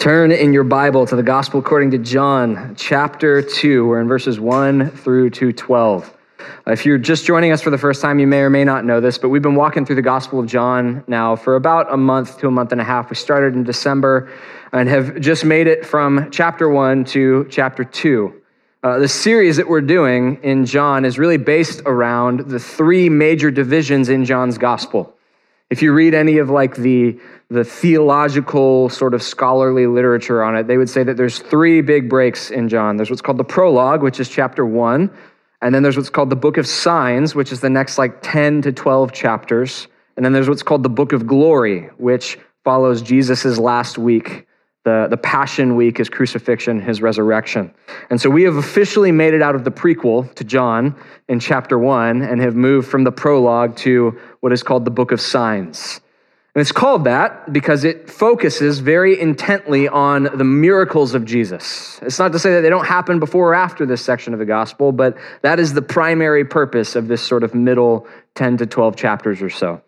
Turn in your Bible to the Gospel according to John, chapter 2. We're in verses 1 through to 12. If you're just joining us for the first time, you may or may not know this, but we've been walking through the Gospel of John now for about a month to a month and a half. We started in December and have just made it from chapter 1 to chapter 2. Uh, the series that we're doing in John is really based around the three major divisions in John's Gospel. If you read any of like the the theological sort of scholarly literature on it, they would say that there's three big breaks in John. There's what's called the prologue, which is chapter one. And then there's what's called the book of signs, which is the next like 10 to 12 chapters. And then there's what's called the book of glory, which follows Jesus's last week the, the Passion Week, his crucifixion, his resurrection. And so we have officially made it out of the prequel to John in chapter one and have moved from the prologue to what is called the book of signs. And it's called that because it focuses very intently on the miracles of Jesus. It's not to say that they don't happen before or after this section of the gospel, but that is the primary purpose of this sort of middle 10 to 12 chapters or so.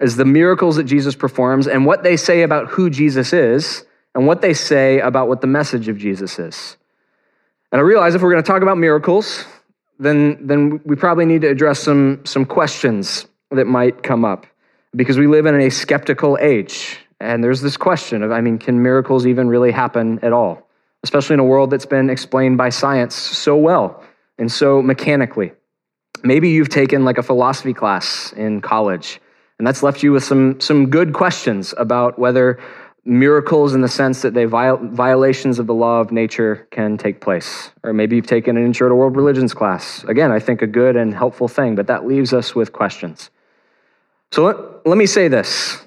Is the miracles that Jesus performs and what they say about who Jesus is and what they say about what the message of Jesus is. And I realize if we're going to talk about miracles, then, then we probably need to address some, some questions that might come up because we live in a skeptical age. And there's this question of, I mean, can miracles even really happen at all? Especially in a world that's been explained by science so well and so mechanically. Maybe you've taken like a philosophy class in college, and that's left you with some, some good questions about whether miracles in the sense that they viol- violations of the law of nature can take place. Or maybe you've taken an intro to world religions class. Again, I think a good and helpful thing, but that leaves us with questions. So let, let me say this.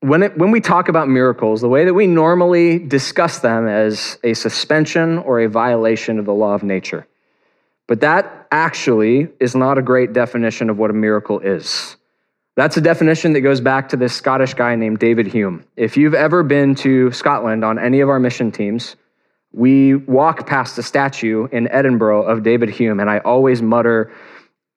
When, it, when we talk about miracles, the way that we normally discuss them as a suspension or a violation of the law of nature. But that actually is not a great definition of what a miracle is. That's a definition that goes back to this Scottish guy named David Hume. If you've ever been to Scotland on any of our mission teams, we walk past a statue in Edinburgh of David Hume, and I always mutter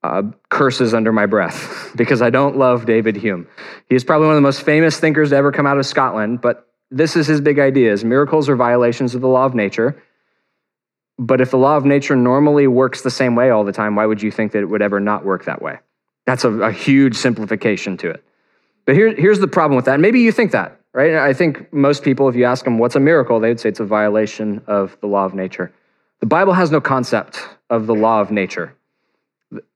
uh, curses under my breath because I don't love David Hume. He is probably one of the most famous thinkers to ever come out of Scotland, but this is his big idea is miracles are violations of the law of nature. But if the law of nature normally works the same way all the time, why would you think that it would ever not work that way? That's a, a huge simplification to it. But here, here's the problem with that. Maybe you think that, right? I think most people, if you ask them what's a miracle, they would say it's a violation of the law of nature. The Bible has no concept of the law of nature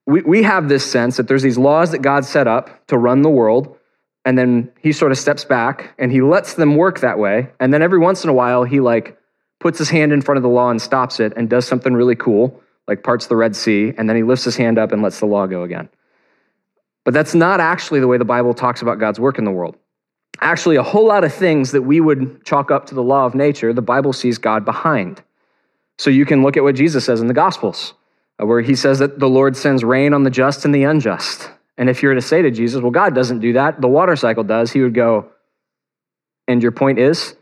we, we have this sense that there's these laws that God set up to run the world, and then he sort of steps back and he lets them work that way. And then every once in a while, he like puts his hand in front of the law and stops it and does something really cool, like parts the Red Sea, and then he lifts his hand up and lets the law go again. But that's not actually the way the Bible talks about God's work in the world. Actually, a whole lot of things that we would chalk up to the law of nature, the Bible sees God behind. So you can look at what Jesus says in the Gospels. Uh, where he says that the Lord sends rain on the just and the unjust. And if you were to say to Jesus, well, God doesn't do that, the water cycle does, he would go, and your point is?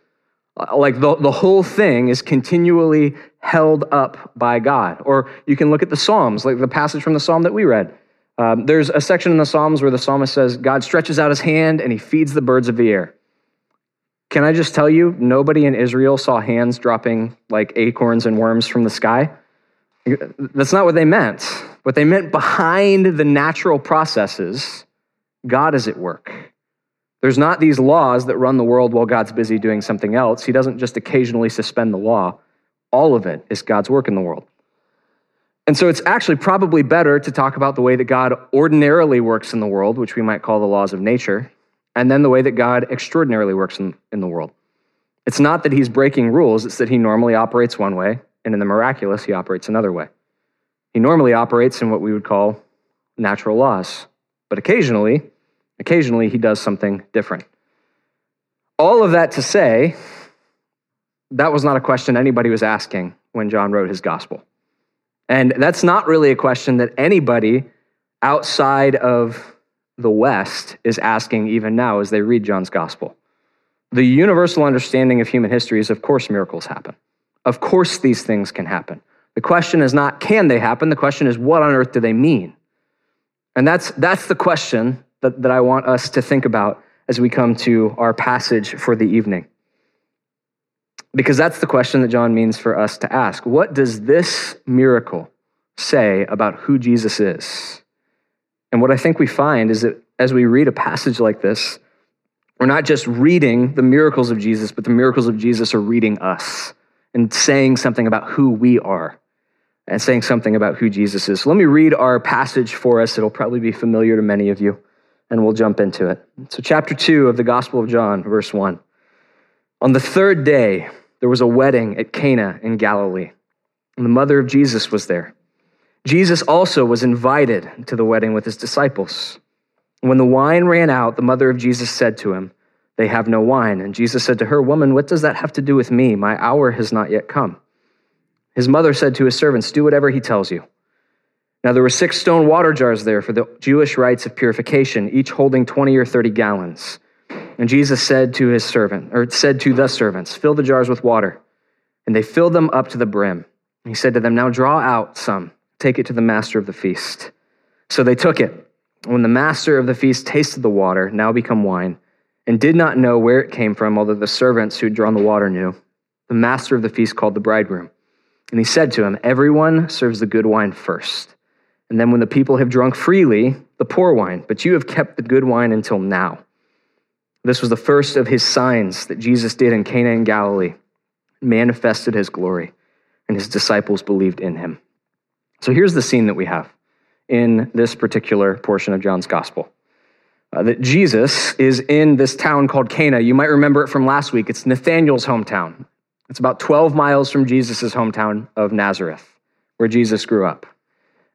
Uh, like the, the whole thing is continually held up by God. Or you can look at the Psalms, like the passage from the Psalm that we read. Um, there's a section in the Psalms where the psalmist says, God stretches out his hand and he feeds the birds of the air. Can I just tell you, nobody in Israel saw hands dropping like acorns and worms from the sky? That's not what they meant. What they meant behind the natural processes, God is at work. There's not these laws that run the world while God's busy doing something else. He doesn't just occasionally suspend the law. All of it is God's work in the world. And so it's actually probably better to talk about the way that God ordinarily works in the world, which we might call the laws of nature, and then the way that God extraordinarily works in, in the world. It's not that he's breaking rules, it's that he normally operates one way and in the miraculous, he operates another way. He normally operates in what we would call natural laws, but occasionally, occasionally he does something different. All of that to say, that was not a question anybody was asking when John wrote his gospel. And that's not really a question that anybody outside of the West is asking even now as they read John's gospel. The universal understanding of human history is, of course, miracles happen. Of course, these things can happen. The question is not can they happen? The question is what on earth do they mean? And that's, that's the question that, that I want us to think about as we come to our passage for the evening. Because that's the question that John means for us to ask. What does this miracle say about who Jesus is? And what I think we find is that as we read a passage like this, we're not just reading the miracles of Jesus, but the miracles of Jesus are reading us and saying something about who we are and saying something about who Jesus is. So let me read our passage for us. It'll probably be familiar to many of you, and we'll jump into it. So, chapter 2 of the Gospel of John, verse 1. On the third day, there was a wedding at Cana in Galilee, and the mother of Jesus was there. Jesus also was invited to the wedding with his disciples. When the wine ran out, the mother of Jesus said to him, They have no wine. And Jesus said to her, Woman, what does that have to do with me? My hour has not yet come. His mother said to his servants, Do whatever he tells you. Now there were six stone water jars there for the Jewish rites of purification, each holding 20 or 30 gallons. And Jesus said to his servant, or said to the servants, Fill the jars with water. And they filled them up to the brim. He said to them, Now draw out some, take it to the master of the feast. So they took it. When the master of the feast tasted the water, now become wine, and did not know where it came from, although the servants who had drawn the water knew, the master of the feast called the bridegroom. And he said to him, Everyone serves the good wine first. And then when the people have drunk freely, the poor wine, but you have kept the good wine until now. This was the first of his signs that Jesus did in Cana in Galilee, manifested his glory, and his disciples believed in him. So here's the scene that we have in this particular portion of John's gospel. Uh, that Jesus is in this town called Cana. You might remember it from last week. It's Nathanael's hometown. It's about 12 miles from Jesus' hometown of Nazareth, where Jesus grew up.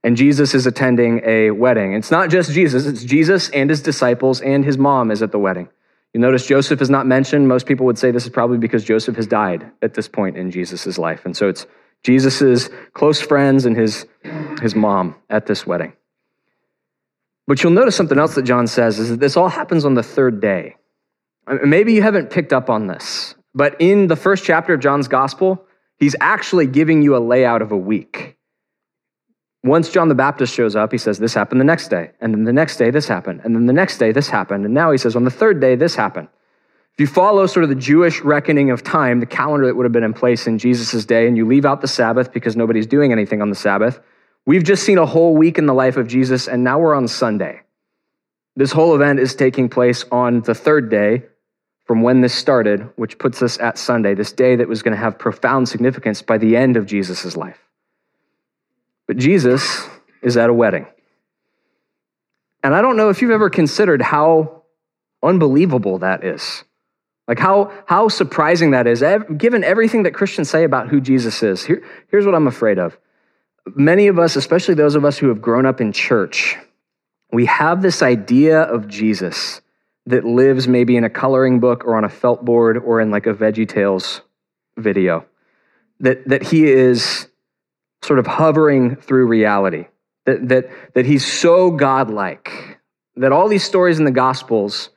And Jesus is attending a wedding. It's not just Jesus, it's Jesus and his disciples, and his mom is at the wedding. You notice Joseph is not mentioned. Most people would say this is probably because Joseph has died at this point in Jesus' life. And so it's Jesus' close friends and his, his mom at this wedding. But you'll notice something else that John says is that this all happens on the third day. Maybe you haven't picked up on this, but in the first chapter of John's gospel, he's actually giving you a layout of a week. Once John the Baptist shows up, he says, This happened the next day. And then the next day, this happened. And then the next day, this happened. And now he says, On the third day, this happened. If you follow sort of the Jewish reckoning of time, the calendar that would have been in place in Jesus' day, and you leave out the Sabbath because nobody's doing anything on the Sabbath, we've just seen a whole week in the life of Jesus, and now we're on Sunday. This whole event is taking place on the third day from when this started, which puts us at Sunday, this day that was going to have profound significance by the end of Jesus' life. But Jesus is at a wedding. And I don't know if you've ever considered how unbelievable that is. Like how, how surprising that is, given everything that Christians say about who Jesus is. Here, here's what I'm afraid of. Many of us, especially those of us who have grown up in church, we have this idea of Jesus that lives maybe in a coloring book or on a felt board or in like a Veggie Tales video. That, that he is sort of hovering through reality, that, that, that he's so godlike, that all these stories in the Gospels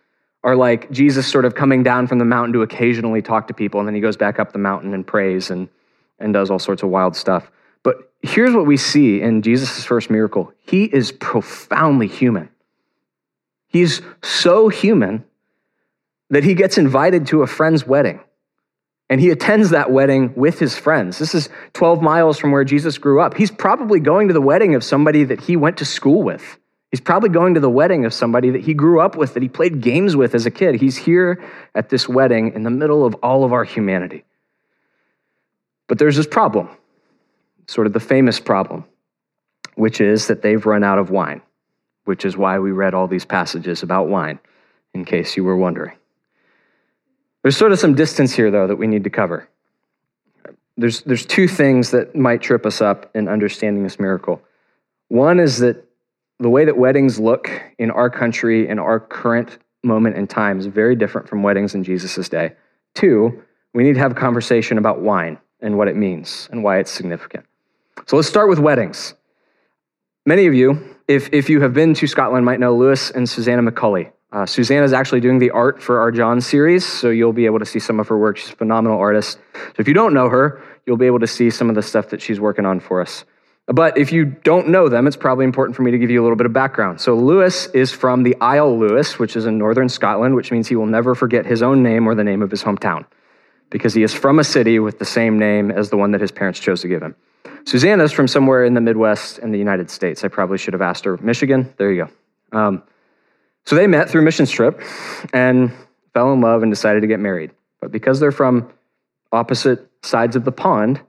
are like Jesus sort of coming down from the mountain to occasionally talk to people, and then he goes back up the mountain and prays and, and does all sorts of wild stuff. But here's what we see in Jesus' first miracle He is profoundly human. He's so human that he gets invited to a friend's wedding. And he attends that wedding with his friends. This is 12 miles from where Jesus grew up. He's probably going to the wedding of somebody that he went to school with. He's probably going to the wedding of somebody that he grew up with, that he played games with as a kid. He's here at this wedding in the middle of all of our humanity. But there's this problem, sort of the famous problem, which is that they've run out of wine, which is why we read all these passages about wine, in case you were wondering. There's sort of some distance here, though, that we need to cover. There's, there's two things that might trip us up in understanding this miracle. One is that the way that weddings look in our country in our current moment in time is very different from weddings in Jesus' day. Two, we need to have a conversation about wine and what it means and why it's significant. So let's start with weddings. Many of you, if, if you have been to Scotland, might know Lewis and Susanna McCulley. Uh, Susanna is actually doing the art for our John series, so you'll be able to see some of her work. She's a phenomenal artist. So if you don't know her, you'll be able to see some of the stuff that she's working on for us. But if you don't know them, it's probably important for me to give you a little bit of background. So Lewis is from the Isle Lewis, which is in northern Scotland, which means he will never forget his own name or the name of his hometown. because he is from a city with the same name as the one that his parents chose to give him. Susanna's from somewhere in the Midwest in the United States. I probably should have asked her. Michigan? There you go. Um, so they met through mission trip and fell in love and decided to get married. But because they're from opposite sides of the pond,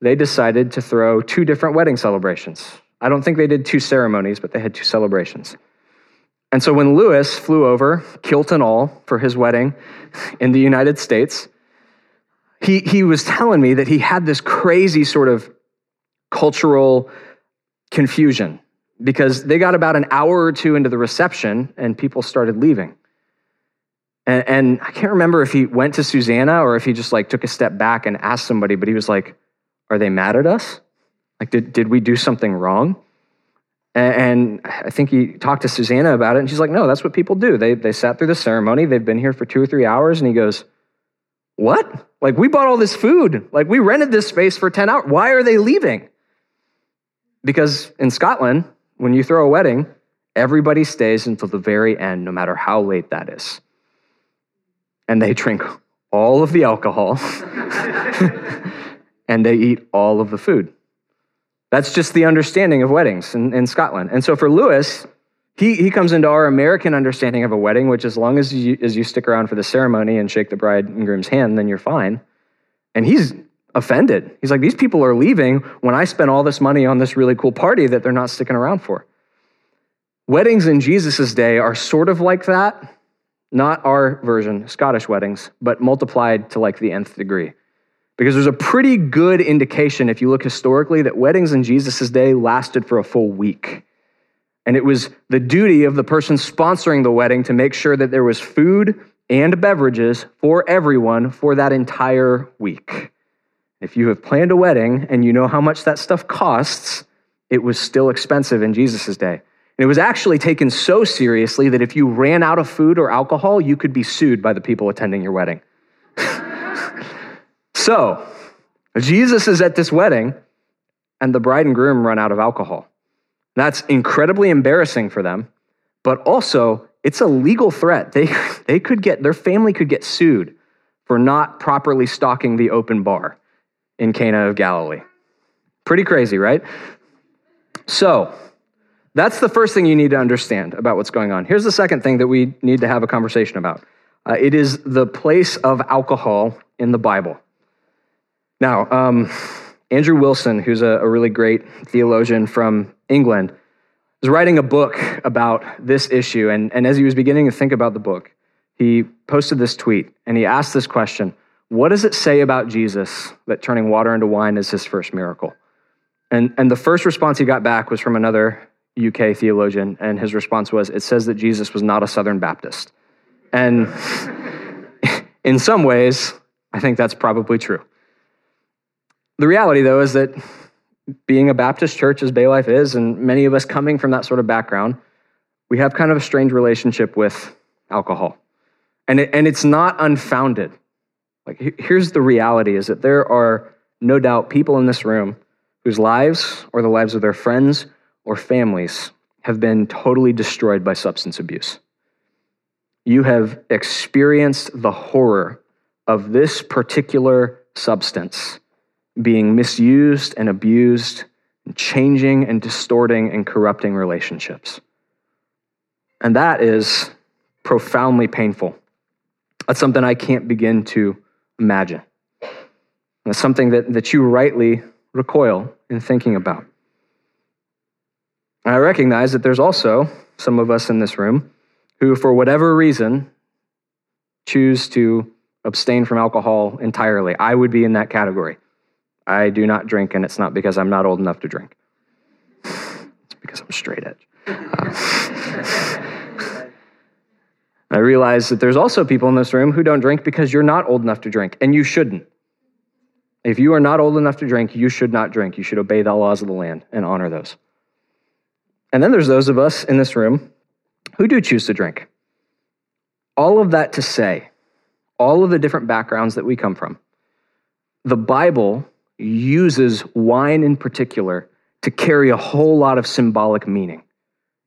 they decided to throw two different wedding celebrations. I don't think they did two ceremonies, but they had two celebrations. And so when Lewis flew over, kilt and all, for his wedding in the United States, he, he was telling me that he had this crazy sort of cultural confusion because they got about an hour or two into the reception and people started leaving. And, and, I can't remember if he went to Susanna or if he just like took a step back and asked somebody, but he was like, Are they mad at us? Like, did, did we do something wrong? And, and I think he talked to Susanna about it, and she's like, No, that's what people do. They, they sat through the ceremony, they've been here for two or three hours, and he goes, What? Like, we bought all this food. Like, we rented this space for 10 hours. Why are they leaving? Because in Scotland, when you throw a wedding, everybody stays until the very end, no matter how late that is. And they drink all of the alcohol and they eat all of the food. That's just the understanding of weddings in, in Scotland. And so for Lewis, he, he comes into our American understanding of a wedding, which as long as you, as you stick around for the ceremony and shake the bride and groom's hand, then you're fine. And he's offended. He's like, these people are leaving when I spent all this money on this really cool party that they're not sticking around for. Weddings in Jesus' day are sort of like that, not our version, Scottish weddings, but multiplied to like the nth degree. Because there's a pretty good indication, if you look historically, that weddings in Jesus' day lasted for a full week. And it was the duty of the person sponsoring the wedding to make sure that there was food and beverages for everyone for that entire week. If you have planned a wedding and you know how much that stuff costs, it was still expensive in Jesus' day. And it was actually taken so seriously that if you ran out of food or alcohol, you could be sued by the people attending your wedding. so, Jesus is at this wedding, and the bride and groom run out of alcohol. That's incredibly embarrassing for them, but also it's a legal threat. They, they could get, their family could get sued for not properly stocking the open bar in Cana of Galilee. Pretty crazy, right? So, that's the first thing you need to understand about what's going on. Here's the second thing that we need to have a conversation about uh, it is the place of alcohol in the Bible. Now, um, Andrew Wilson, who's a, a really great theologian from England, was writing a book about this issue. And, and as he was beginning to think about the book, he posted this tweet and he asked this question what does it say about Jesus that turning water into wine is his first miracle? And, and the first response he got back was from another UK theologian, and his response was, It says that Jesus was not a Southern Baptist. And in some ways, I think that's probably true. The reality, though, is that being a Baptist church, as Bay Life is, and many of us coming from that sort of background, we have kind of a strange relationship with alcohol. And, it, and it's not unfounded. Like, here's the reality is that there are no doubt people in this room whose lives or the lives of their friends or families have been totally destroyed by substance abuse. You have experienced the horror of this particular substance being misused and abused, and changing and distorting and corrupting relationships. And that is profoundly painful. That's something I can't begin to imagine. It's something that, that you rightly recoil in thinking about. And I recognize that there's also some of us in this room who, for whatever reason, choose to abstain from alcohol entirely. I would be in that category. I do not drink, and it's not because I'm not old enough to drink. It's because I'm straight edge. Uh, I realize that there's also people in this room who don't drink because you're not old enough to drink, and you shouldn't. If you are not old enough to drink, you should not drink. You should obey the laws of the land and honor those. And then there's those of us in this room who do choose to drink. All of that to say, all of the different backgrounds that we come from, the Bible uses wine in particular to carry a whole lot of symbolic meaning.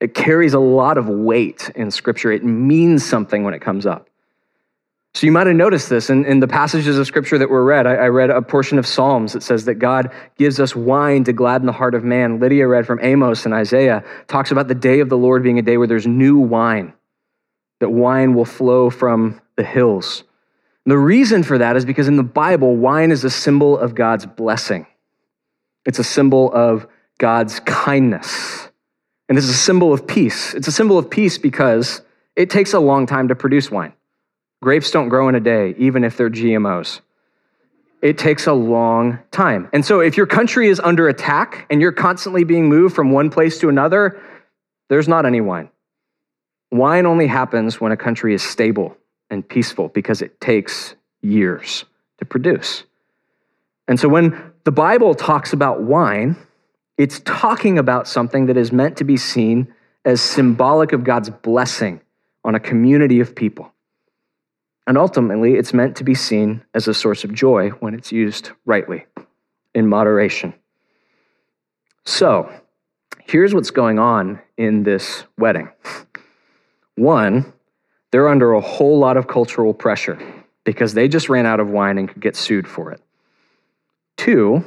It carries a lot of weight in Scripture. It means something when it comes up. So you might have noticed this in, in the passages of scripture that were read. I, I, read a portion of Psalms that says that God gives us wine to gladden the heart of man. Lydia read from Amos and Isaiah, talks about the day of the Lord being a day where there's new wine, that wine will flow from the hills. And the reason for that is because in the Bible, wine is a symbol of God's blessing. It's a symbol of God's kindness. And this is a symbol of peace. It's a symbol of peace because it takes a long time to produce wine. Grapes don't grow in a day, even if they're GMOs. It takes a long time. And so, if your country is under attack and you're constantly being moved from one place to another, there's not any wine. Wine only happens when a country is stable and peaceful because it takes years to produce. And so, when the Bible talks about wine, it's talking about something that is meant to be seen as symbolic of God's blessing on a community of people. And ultimately, it's meant to be seen as a source of joy when it's used rightly, in moderation. So, here's what's going on in this wedding. One, they're under a whole lot of cultural pressure because they just ran out of wine and could get sued for it. Two,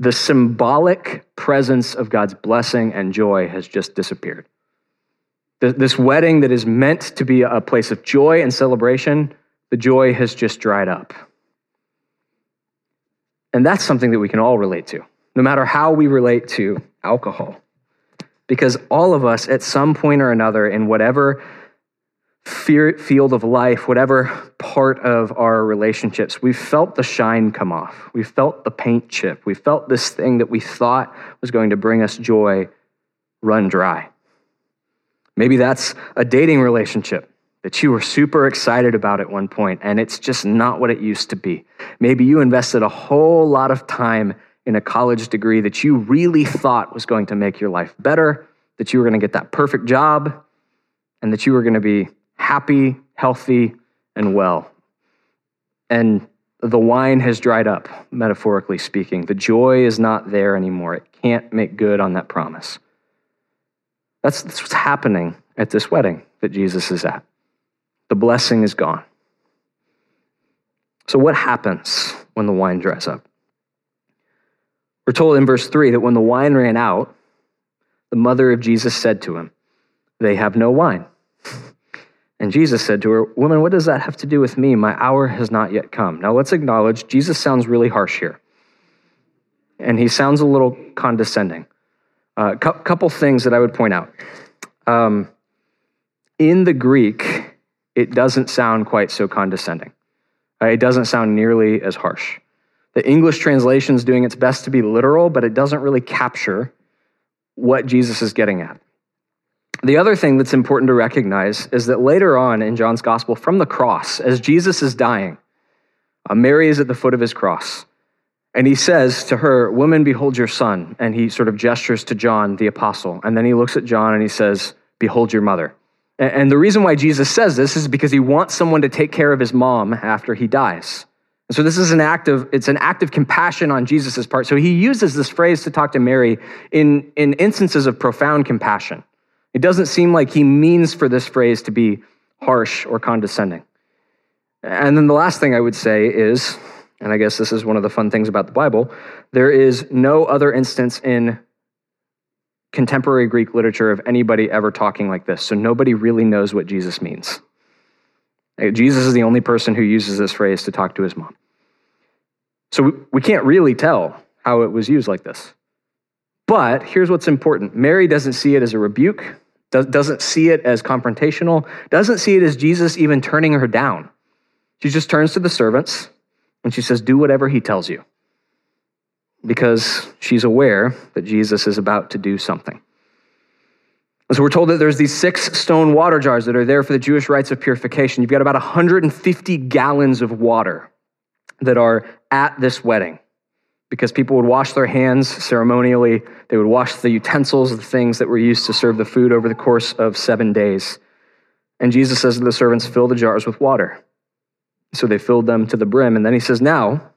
the symbolic presence of God's blessing and joy has just disappeared. This wedding that is meant to be a place of joy and celebration the joy has just dried up. And that's something that we can all relate to, no matter how we relate to alcohol. Because all of us, at some point or another, in whatever field of life, whatever part of our relationships, we've felt the shine come off. We felt the paint chip. We felt this thing that we thought was going to bring us joy run dry. Maybe that's a dating relationship that you were super excited about at one point, and it's just not what it used to be. Maybe you invested a whole lot of time in a college degree that you really thought was going to make your life better, that you were going to get that perfect job, and that you were going to be happy, healthy, and well. And the wine has dried up, metaphorically speaking. The joy is not there anymore. It can't make good on that promise. That's, that's what's happening at this wedding that Jesus is at the blessing is gone. So, what happens when the wine dries up? We're told in verse 3 that when the wine ran out, the mother of Jesus said to him, They have no wine. And Jesus said to her, Woman, what does that have to do with me? My hour has not yet come. Now, let's acknowledge Jesus sounds really harsh here. And he sounds a little condescending. A uh, couple things that I would point out. Um, in the Greek, it doesn't sound quite so condescending. Uh, it doesn't sound nearly as harsh. The English translation is doing its best to be literal, but it doesn't really capture what Jesus is getting at. The other thing that's important to recognize is that later on in John's gospel, from the cross, as Jesus is dying, uh, Mary is at the foot of his cross. And he says to her, Woman, behold your son. And he sort of gestures to John, the apostle. And then he looks at John and he says, Behold your mother. And the reason why Jesus says this is because he wants someone to take care of his mom after he dies. And so this is an act of it's an act of compassion on Jesus' part. So he uses this phrase to talk to Mary in, in instances of profound compassion. It doesn't seem like he means for this phrase to be harsh or condescending. And then the last thing I would say is, and I guess this is one of the fun things about the Bible, there is no other instance in contemporary Greek literature of anybody ever talking like this. So nobody really knows what Jesus means. Uh, Jesus is the only person who uses this phrase to talk to his mom. So we can't really tell how it was used like this. But here's what's important Mary doesn't see it as a rebuke, doesn't see it as confrontational, doesn't see it as Jesus even turning her down. She just turns to the servants and she says, Do whatever he tells you because she's aware that Jesus is about to do something. And so we're told that there's these six stone water jars that are there for the Jewish rites of purification. You've got about 150 gallons of water that are at this wedding because people would wash their hands ceremonially. They would wash the utensils, the things that were used to serve the food over the course of seven days. And Jesus says to the servants, Fill the jars with water. So they filled them to the brim. And then he says, Now,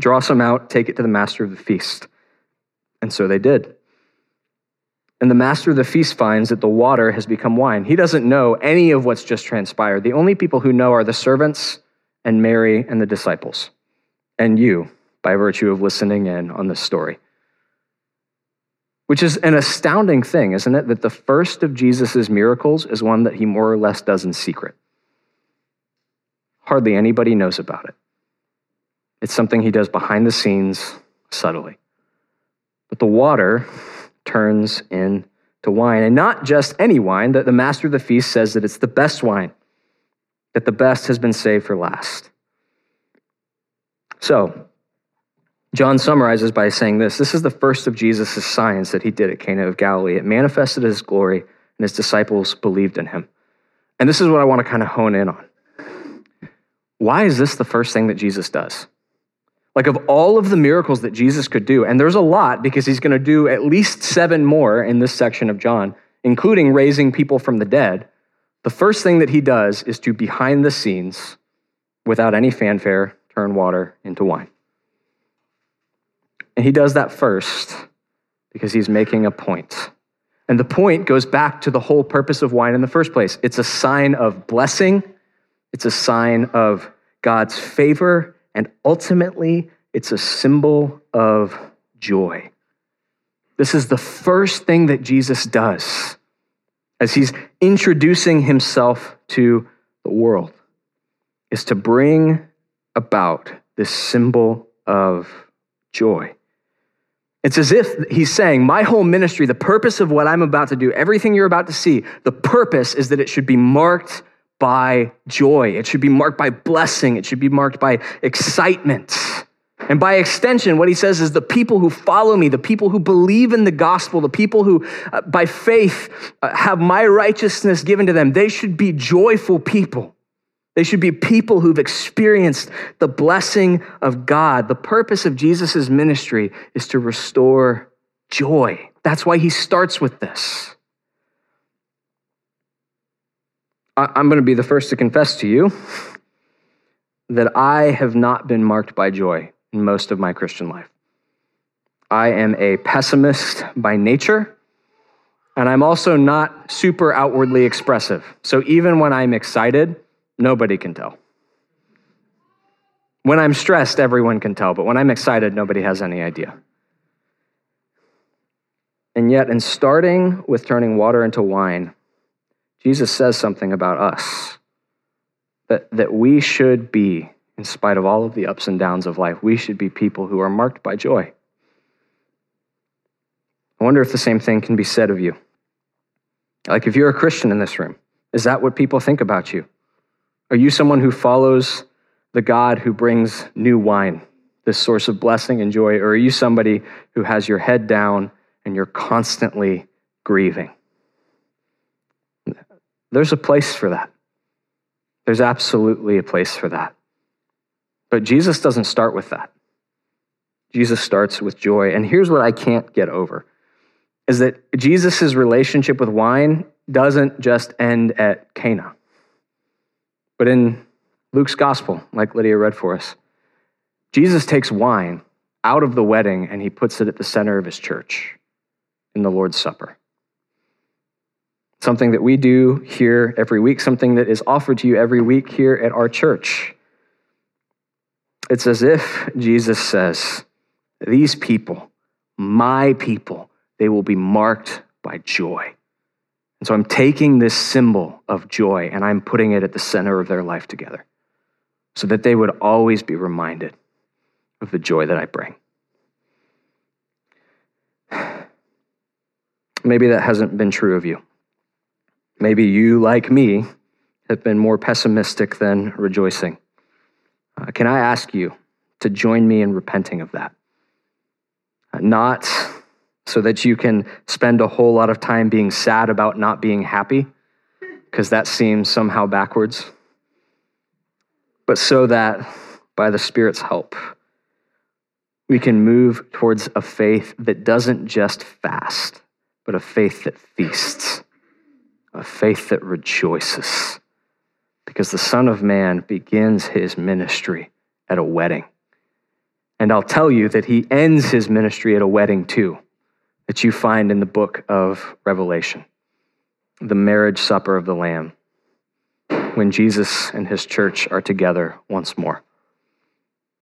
Draw some out, take it to the master of the feast. And so they did. And the master of the feast finds that the water has become wine. He doesn't know any of what's just transpired. The only people who know are the servants and Mary and the disciples, and you by virtue of listening in on this story. Which is an astounding thing, isn't it? That the first of Jesus' miracles is one that he more or less does in secret. Hardly anybody knows about it. It's something he does behind the scenes, subtly. But the water turns into wine, and not just any wine, that the master of the feast says that it's the best wine, that the best has been saved for last. So, John summarizes by saying this this is the first of Jesus' signs that he did at Cana of Galilee. It manifested his glory, and his disciples believed in him. And this is what I want to kind of hone in on. Why is this the first thing that Jesus does? Like, of all of the miracles that Jesus could do, and there's a lot because he's going to do at least seven more in this section of John, including raising people from the dead, the first thing that he does is to, behind the scenes, without any fanfare, turn water into wine. And he does that first because he's making a point. And the point goes back to the whole purpose of wine in the first place it's a sign of blessing, it's a sign of God's favor, and ultimately, it's a symbol of joy. This is the first thing that Jesus does as he's introducing himself to the world is to bring about this symbol of joy. It's as if he's saying, My whole ministry, the purpose of what I'm about to do, everything you're about to see, the purpose is that it should be marked by joy. It should be marked by blessing. It should be marked by excitement. And by extension, what he says is the people who follow me, the people who believe in the gospel, the people who uh, by faith uh, have my righteousness given to them, they should be joyful people. They should be people who've experienced the blessing of God. The purpose of Jesus' ministry is to restore joy. That's why he starts with this. I'm going to be the first to confess to you that I have not been marked by joy in most of my Christian life. I am a pessimist by nature, and I'm also not super outwardly expressive. So even when I'm excited, Nobody can tell. When I'm stressed, everyone can tell, but when I'm excited, nobody has any idea. And yet, in starting with turning water into wine, Jesus says something about us that, that we should be, in spite of all of the ups and downs of life, we should be people who are marked by joy. I wonder if the same thing can be said of you. Like, if you're a Christian in this room, is that what people think about you? Are you someone who follows the God who brings new wine, this source of blessing and joy? Or are you somebody who has your head down and you're constantly grieving? There's a place for that. There's absolutely a place for that. But Jesus doesn't start with that. Jesus starts with joy. And here's what I can't get over is that Jesus' relationship with wine doesn't just end at Cana. But in Luke's gospel, like Lydia read for us, Jesus takes wine out of the wedding and he puts it at the center of his church in the Lord's Supper. Something that we do here every week, something that is offered to you every week here at our church. It's as if Jesus says, These people, my people, they will be marked by joy. And so I'm taking this symbol of joy and I'm putting it at the center of their life together so that they would always be reminded of the joy that I bring. Maybe that hasn't been true of you. Maybe you, like me, have been more pessimistic than rejoicing. Uh, can I ask you to join me in repenting of that? Uh, not so that you can spend a whole lot of time being sad about not being happy, because that seems somehow backwards. But so that by the Spirit's help, we can move towards a faith that doesn't just fast, but a faith that feasts, a faith that rejoices. Because the Son of Man begins his ministry at a wedding. And I'll tell you that he ends his ministry at a wedding too that you find in the book of Revelation, the marriage supper of the Lamb. when Jesus and his church are together once more.